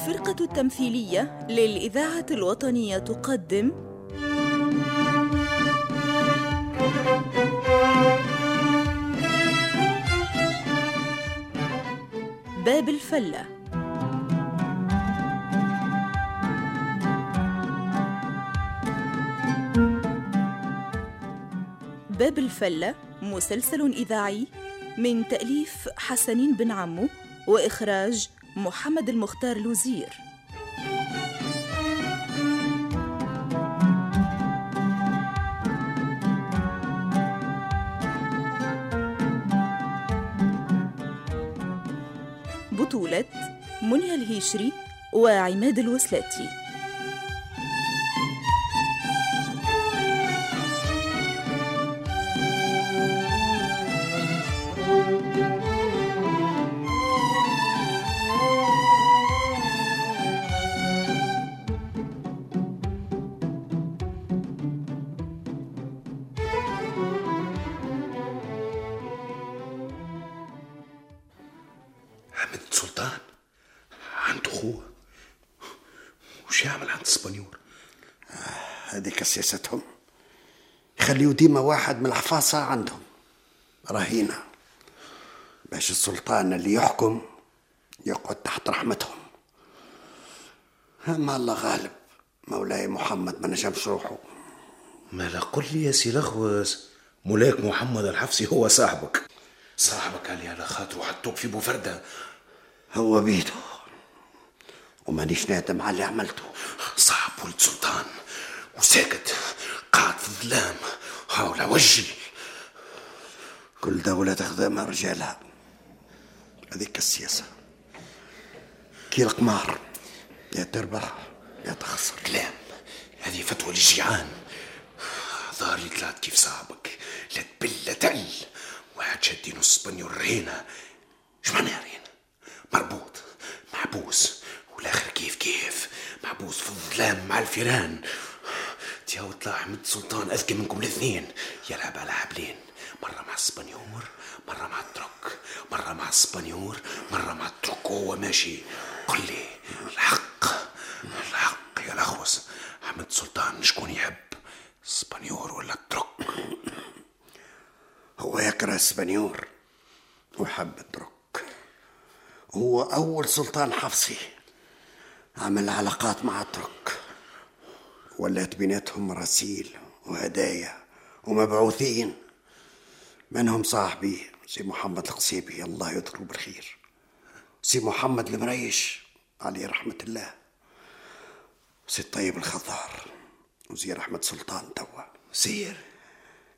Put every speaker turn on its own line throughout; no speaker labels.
الفرقة التمثيلية للإذاعة الوطنية تقدم. باب الفلة. باب الفلة مسلسل إذاعي من تأليف حسنين بن عمو وإخراج محمد المختار لوزير بطولة منيا الهيشري وعماد الوسلاتي.
يخليوا ديما واحد من الحفاصة عندهم. رهينة. باش السلطان اللي يحكم يقعد تحت رحمتهم. أما الله غالب. مولاي محمد ما نجمش روحه.
ما لا قل لي يا سي لغوز مولاك محمد الحفصي هو صاحبك. صاحبك علي على خاطره حطوك في بوفردة.
هو بيده ومانيش نادم على اللي عملته.
صاحب ولد سلطان. وساكت. قاعد في الظلام حول وجهي.
كل دولة تخدمها رجالها. هذيك السياسة كي القمار يا تربح يا تخسر.
كلام هذه فتوى للجيعان ظهر لي طلعت كيف صاحبك لا تبل لا تقل. واحد شادين السبانيور رهينة إيش معناها رهينة مربوط محبوس. والآخر كيف كيف؟ محبوس في الظلام مع الفيران. تياو طلع احمد سلطان أذكى منكم الاثنين. يلعب على حبلين. مرة مع السبانيور مرة مع الترك مرة مع السبانيور مرة مع الترك وهو ماشي. قل لي الحق؟ الحق يا الأخوس. أحمد سلطان شكون يحب؟ السبانيور ولا الترك
هو يكره السبانيور ويحب الترك هو أول سلطان حفصي. عمل علاقات مع الترك ولات بيناتهم مراسيل وهدايا ومبعوثين. منهم صاحبي؟ سي محمد القصيبي. الله يذكره بالخير. سي محمد المريش عليه رحمة الله. سي الطيب الخضار. وزير أحمد سلطان توا.
سير.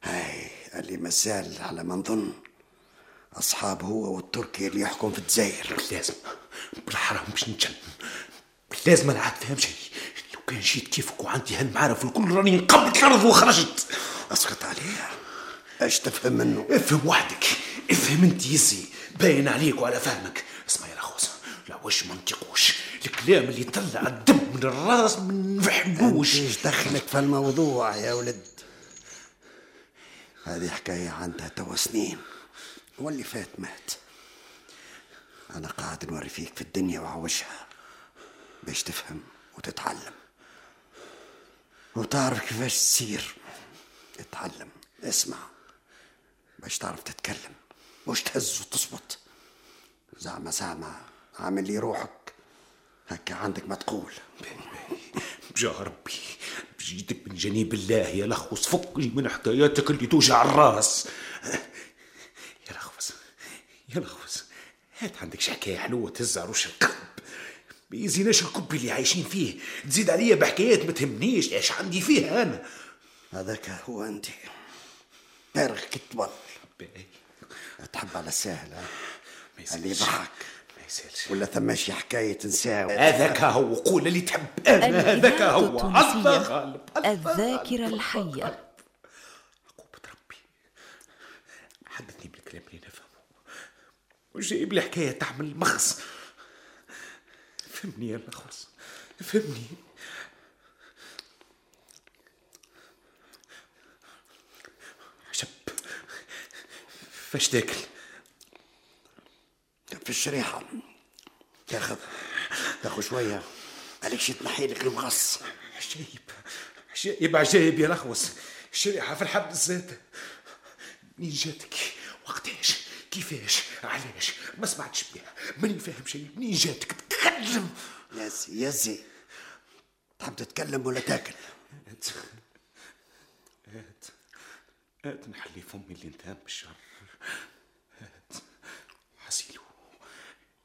هاي اللي مازال على ما نظن أصحاب هو والتركي اللي يحكم في الجزائر.
لازم بالحرام مش نتجنن لازم أنا عاد فاهم شيء كان جيت كيفك وعندي هالمعارف الكل راني نقبض الأرض وخرجت.
اسكت عليه إيش تفهم منه؟
افهم وحدك. افهم انت يزي. باين عليك وعلى فهمك. اسمع يا اخوس لا وش ما نطيقوش الكلام اللي يطلع الدم من الراس ما نفهموش
إيش دخلك في الموضوع يا ولد؟ هذه حكاية عندها توا سنين. واللي فات مات. أنا قاعد نوري فيك في الدنيا وعوجها باش تفهم وتتعلم. وتعرف كيفاش تسير اتعلم اسمع. باش تعرف تتكلم. مش تهز وتصمت زعما زعما عامل لي روحك. هكا عندك ما تقول.
بجاه ربي بجيتك من جنيب الله. يا لخوص فكني من حكاياتك اللي توجع الراس. يا لخوص يا لخوص هات عندك شي حكاية حلوة تهز عروش القلب. ما يزيناش الكب اللي عايشين فيه. تزيد عليا بحكايات ما تهمنيش إيش عندي فيه أنا.
هذاك هو أنت. فارغ كتبل
باهي.
تحب على السهل ها؟
ما يصيرش.
اللي يضحك.
ما يسألش.
ولا ثماشي حكاية تنساو
هذاك هو قول اللي تحب. أنا هذاك هو. الله
التونسية.
غالب.
الحية.
عقوبة ربي. حدثني بالكلام اللي نفهمه. وجايب لي حكاية تعمل مغص. فهمني يا الأخوص فهمني. شب. فاش تاكل
في الشريحة تاخذ تاخذ شوية. عليكش تنحي لك المغص.
عجيب. عجيب عجيب يا الأخوص الشريحة في الحب الزاد منين جاتك؟ وقتاش؟ كيفاش؟ علاش؟ ما سمعتش بيها. ماني فاهم شيء منين جاتك؟ تكلم
يزي يزي تحب تتكلم ولا تاكل؟
هات. هات. هات نحلي فمي اللي انتهى بالشر هات. حسيلو.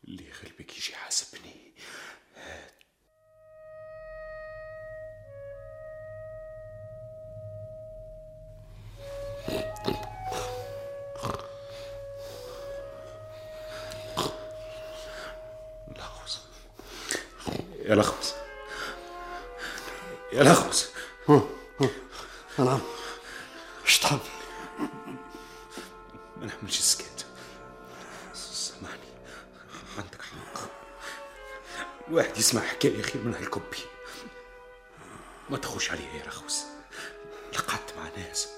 اللي غلبك يجي حاسبني
نعم تحب
ما نحملش السكات سامحني. عندك حق. الواحد يسمع حكاية خير من هالكوبي. ما تخوش عليا يا رخوس. لقعدت مع ناس.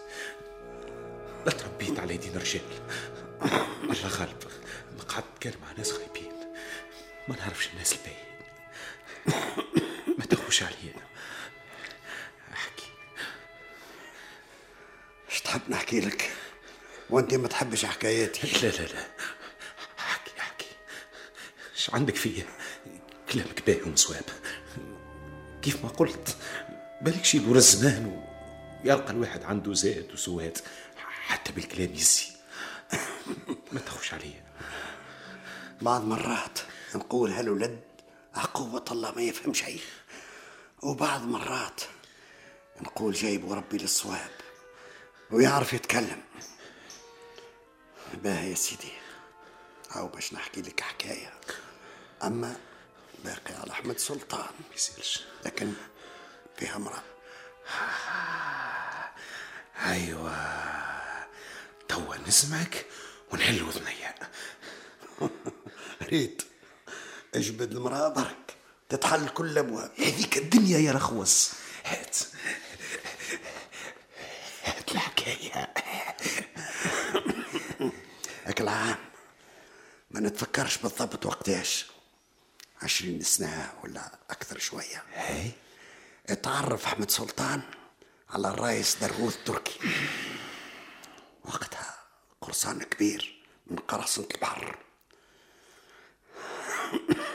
لا تربيت على يدين رجال الله غالب قعدت كان مع ناس خايبين ما نعرفش الناس الباين ما تخوش عليا
تحب نحكي لك؟ وأنت ما تحبش حكاياتي.
لا لا لا. احكي احكي إيش عندك فيا؟ كلامك باهي ومصواب كيف ما قلت بالك شي دور الزمان ويلقى الواحد عنده زاد وسواد. حتى بالكلام يزي. ما تخوش عليا.
بعض مرات نقول هالولد عقوبة الله ما يفهم شيء. وبعض مرات نقول جايب ربي للصواب. ويعرف يتكلم. باهي يا سيدي؟ أو باش نحكي لك حكاية. أما باقي على أحمد سلطان.
ما يصيرش
لكن فيها امرأة.
أيوه. توا نسمعك ونحل وذنيا
ريت. اجبد المرأة برك. تتحل كل الأبواب
هذيك الدنيا يا رخوص. هات.
هاك العام ما نتفكرش بالضبط وقتاش عشرين سنة ولا أكثر شوية.
هاي
اتعرف أحمد سلطان على الرئيس درغوث تركي. وقتها قرصان كبير من قراصنة البحر.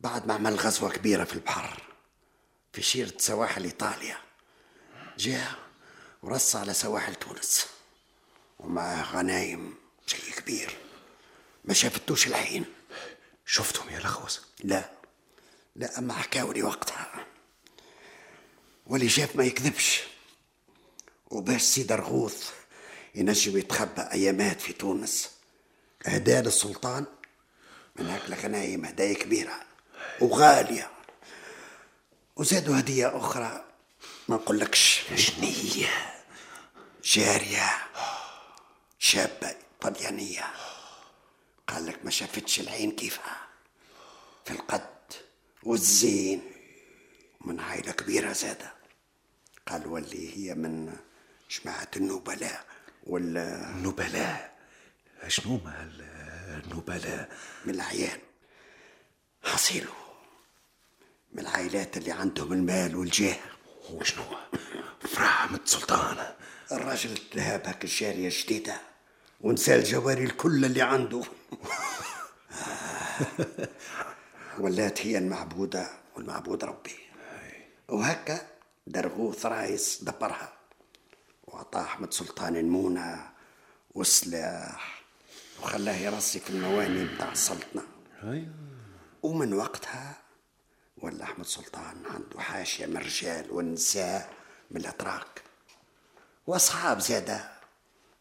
بعد ما عمل غزوة كبيرة في البحر في شيرة سواحل إيطاليا. جاء ورص على سواحل تونس. ومعه غنايم شيء كبير ما شافتوش العين
شفتهم يا لخوص؟
لا. لا أما حكاولي وقتها. واللي شاف ما يكذبش. وباش سيد رغوث ينجم يتخبى أيامات في تونس. أهدى للسلطان. من هاك الغنايم هدايا كبيرة. وغالية. وزادوا هدية أخرى. ما نقولكش
شنية
جارية. شابة طليانية قال لك ما شافتش العين كيفها. في القد والزين. من عائلة كبيرة زادة. قال واللي هي من جماعة النبلاء ولا
النبلاء؟ شنو ما النبلاء؟
من الأعيان حصيله من العائلات اللي عندهم المال والجاه.
وشنو؟ فرح أحمد سلطان
الراجل لهاب هاك الجارية جديدة ونسى الجواري الكل اللي عنده. ولات هي المعبودة والمعبود ربي. وهكا درغوث رايس دبرها وعطاه أحمد سلطان المونة وسلاح وخلاه يرصي في المواني بتاع السلطنة ومن وقتها ولا أحمد سلطان عنده حاشية من الرجال والنساء من الأتراك. وأصحاب زادة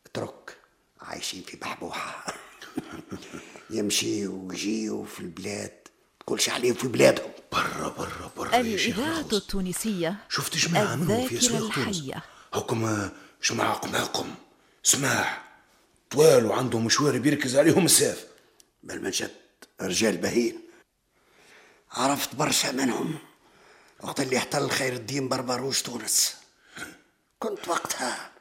اترك عايشين في بحبوحة. يمشي ويجي في البلاد تقولش عليه في بلادهم.
برا برا برا يا شيخ
الإذاعة. التونسية
شفت جماعة منهم في أسواق تونس هكما جماعة قماقم سماح طوال وعندهم شوارب يركز عليهم السيف.
بل من جد رجال بهين عرفت برشا منهم. وقت اللي احتل خير الدين بربروش تونس. كنت وقتها.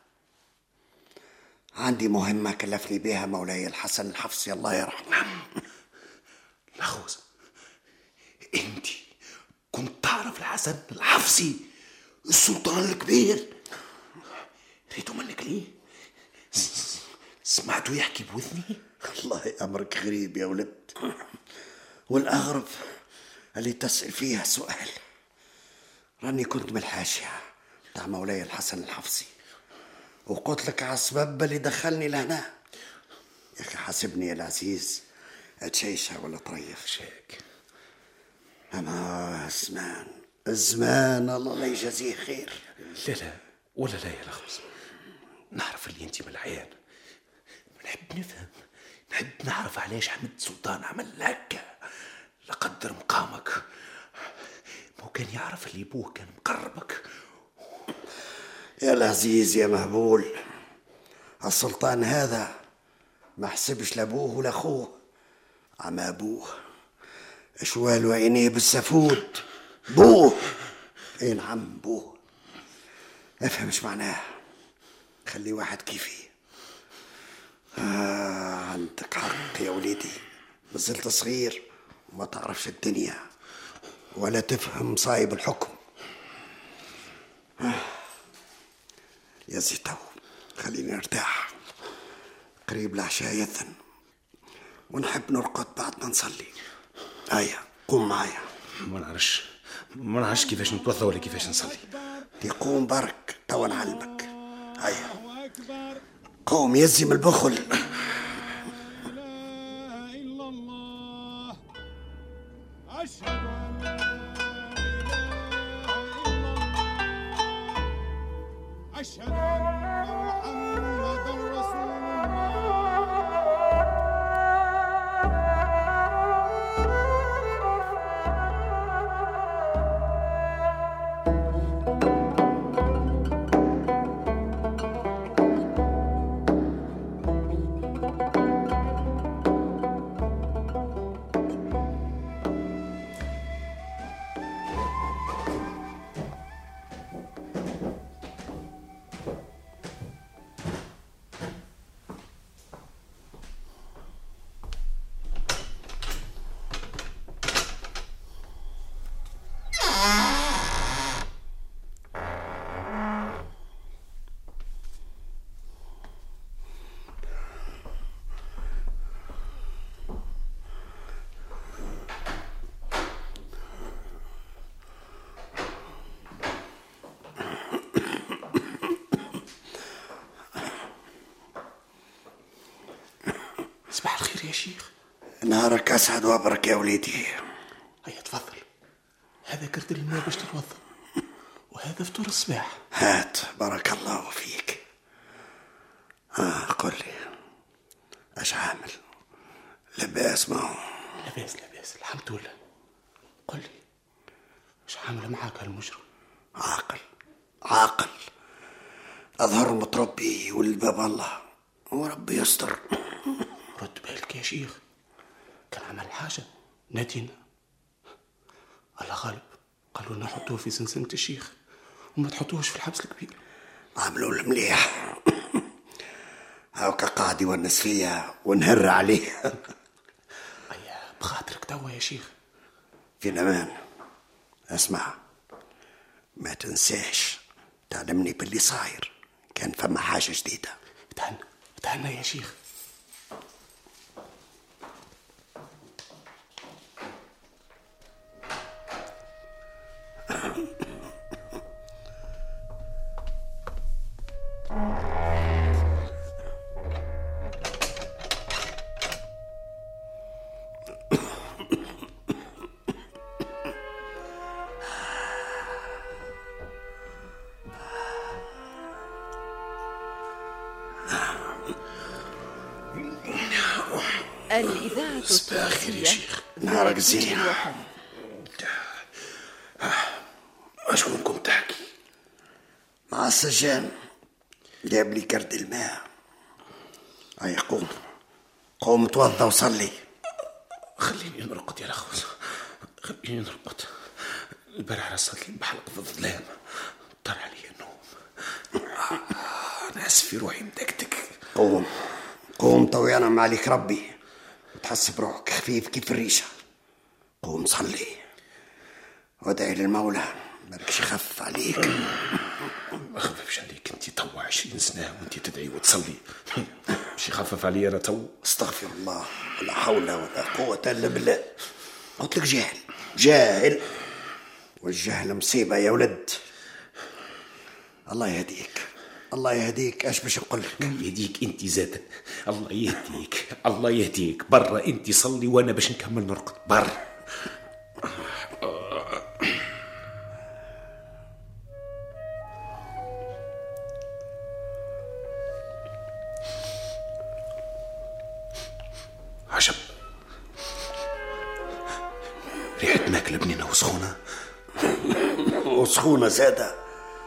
عندي مهمة كلفني بها مولاي الحسن الحفصي الله يرحمه.
الأخوز انت كنت تعرف الحسن الحفصي؟ السلطان الكبير. ريتو منك ليه سمعته يحكي بوذني
والله أمرك غريب يا ولد. اللي تسأل فيها سؤال. راني كنت من الحاشية بتاع مولاي الحسن الحفصي. وقلت لك على السبب اللي دخلني لهنا. يا أخي حاسبني يا العزيز تشيشة ولا طريف
شاك
أما الزمان الزمان الله لا يجازيه خير.
لا لا ولا لا يا الأخوز نعرف اللي أنت من العيان نحب نفهم. نحب نعرف علاش حمد سلطان عمل هكا لقدر مقامك. مو كان يعرف اللي ابوه كان مقربك.
يا العزيز يا مهبول السلطان هذا ما حسبش لابوه ولا أخوه. عما أبوه شوال عينيه بالسفود. بوه! اي نعم بوه. أفهم إيش معناه. خلي واحد كيفي. آه عندك حق يا وليدي. مازلت صغير. وما تعرفش الدنيا ولا تفهم صايب الحكم. يا زيتو خليني ارتاح. قريب العشاء يذن ونحب نرقد بعد ما نصلي. هيا قوم معايا.
ما نعرفش ما نعرفش كيفاش نتوضا ولا كيفاش نصلي.
يقوم برك توا نعلمك. هيا. قوم يزم البخل.
صباح الخير يا شيخ.
نهارك أسعد وأبرك يا وليدي.
هيا تفضل. هذا كرت الماء باش تتوضأ. وهذا فطور الصباح.
هات بارك الله فيك. آه قل لي أش عامل؟ لباس معه
لاباس لاباس الحمد لله. قل لي إيش عامل معاك هالمجرم؟
عاقل عاقل. أظهر متربي ولد باب الله. وربي يستر.
رد بالك يا شيخ. كان عمل حاجة. نادينا. الله غالب قالوا لنا حطوه في سنسنة الشيخ. وما تحطوهش في الحبس الكبير.
عملوا المليح هاوكا قاعد يونس فيا ونهر عليه.
أيا بخاطرك توا يا شيخ.
في الأمان اسمع. ما تنساش تعلمني باللي صاير. كان فما حاجة جديدة.
تهنى تهنى يا شيخ.
الإذاعة
صباح الخير يا
التونسية
شيخ.
نهارك زين.
أشكونكم تحكي
مع السجان. جاب لي كرد الماء. هيا قوم. قوم توضى وصلي.
خليني نرقد يا الأخوة خليني نرقد. البارح رصدت لي بحلقة في الظلام. طر علي النوم. ناس في روحي مدكتك
قوم. قوم توي أنا ما عليك ربي. تحس بروحك خفيف كيف الريشة. قوم صلي. وادعي للمولى بركش يخف عليك؟
ما خففش عليك. انت تو عشرين سنة وانت تدعي وتصلي. مش يخفف علي أنا تو
استغفر الله. لا حول ولا قوة إلا بالله. قلت لك جاهل. جاهل. والجهل مصيبة يا ولد. الله يهديك. الله يهديك. إيش باش نقول لك؟
يهديك أنت زاد الله يهديك. الله يهديك. برا أنت صلي وأنا باش نكمل نرقد. برا. عجب. ريحة ماكلة بنينة وسخونة.
وسخونة زادة.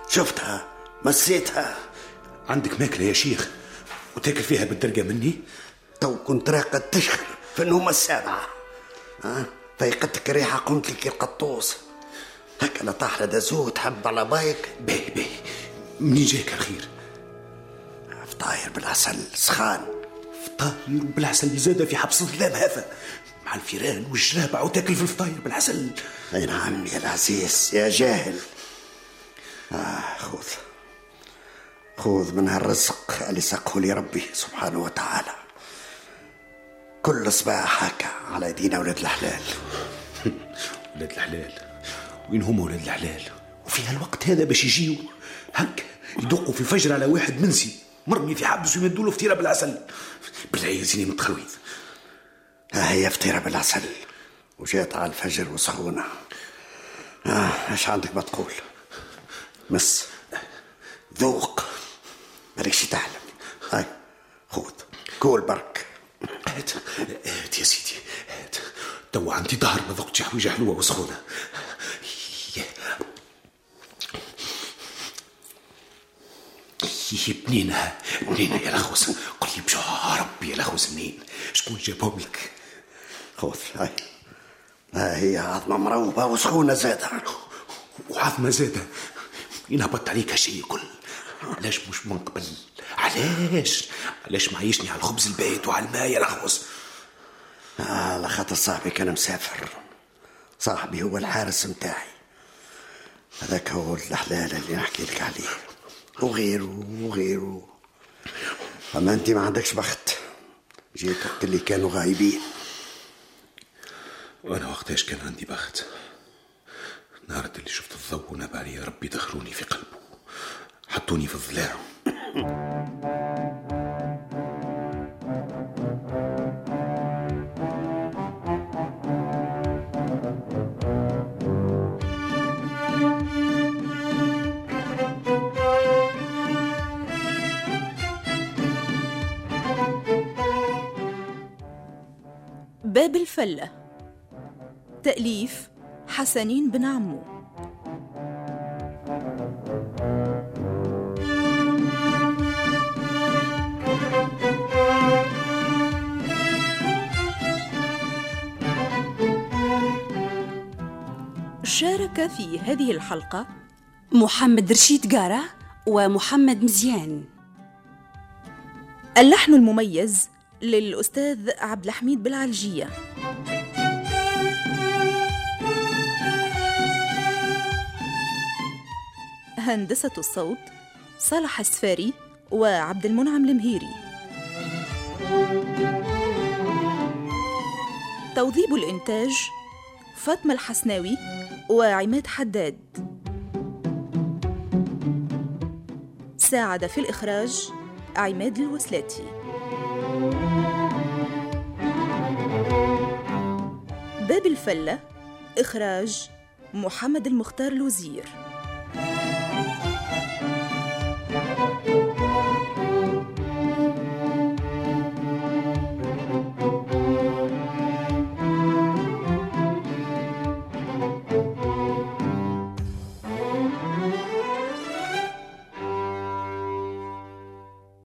شفتها مسيتها
عندك ماكلة يا شيخ وتاكل فيها بالدرجة مني؟
تو كنت راقد تشخر في النومة السابعة ها؟ فيقتك ريحة قمت لك القطوس. هكا لا طاحلة دزو تحب على بايك.
باهي باهي منين جاك الخير
فطاير بالعسل سخان.
فطاير بالعسل زادة في حبس الظلام هذا. مع الفيران والجرابع وتاكل في الفطاير بالعسل.
أي نعم يا العزيز يا جاهل. آه خذ خذ من هالرزق اللي سقه لي ربي سبحانه وتعالى. كل صباح هكا على يدينا ولاد الحلال.
ولاد الحلال. وين هم ولاد الحلال؟ وفي هالوقت هذا باش يجيو هكا يدقوا في الفجر على واحد منسي مرمي في حبس ويمدوا له فطيره بالعسل. بالله يزيني من التخلويض
ها هي فطيرة بالعسل. وجات على الفجر وسخونة آه إيش عندك ما تقول؟ مس. ذوق. مالكش تعلم. هاي. خذ كول برك.
هات هات يا سيدي هات تو عندي ظهر ما ذقتش حويجه حلوة وسخونة. بنينة بنينة يا لخوس. قل لي بجاه ربي يا لخوس منين؟ شكون جابهم لك؟
خذ هاي. ها هي عظمة مروبة وسخونة زادة.
وعظمة زادة. ينهبط عليك هالشيء الكل علاش مش من قبل؟ علاش؟ علاش معيشني على الخبز البايت وعلى الماء يا لخوس
آه على خاطر صاحبي كان مسافر. صاحبي هو الحارس متاعي هذاك هو الحلال اللي نحكي لك عليه. وغيره وغيره. أما أنت ما عندكش بخت؟ جيت وقت اللي كانوا غايبين.
وأنا وقتاش كان عندي بخت؟ نهار اللي شفت الضوء علي ربي دخلوني في قلبه. حطوني في الضلاع
باب الفلة. تأليف حسنين بن عمو. شارك في هذه الحلقة
محمد رشيد قارة ومحمد مزيان.
اللحن المميز للأستاذ عبد الحميد بالعلجية هندسة الصوت صالح السفاري وعبد المنعم المهيري. توظيب الإنتاج فاطمة الحسناوي وعماد حداد. ساعد في الإخراج عماد الوسلاتي. باب الفلة إخراج محمد المختار الوزير.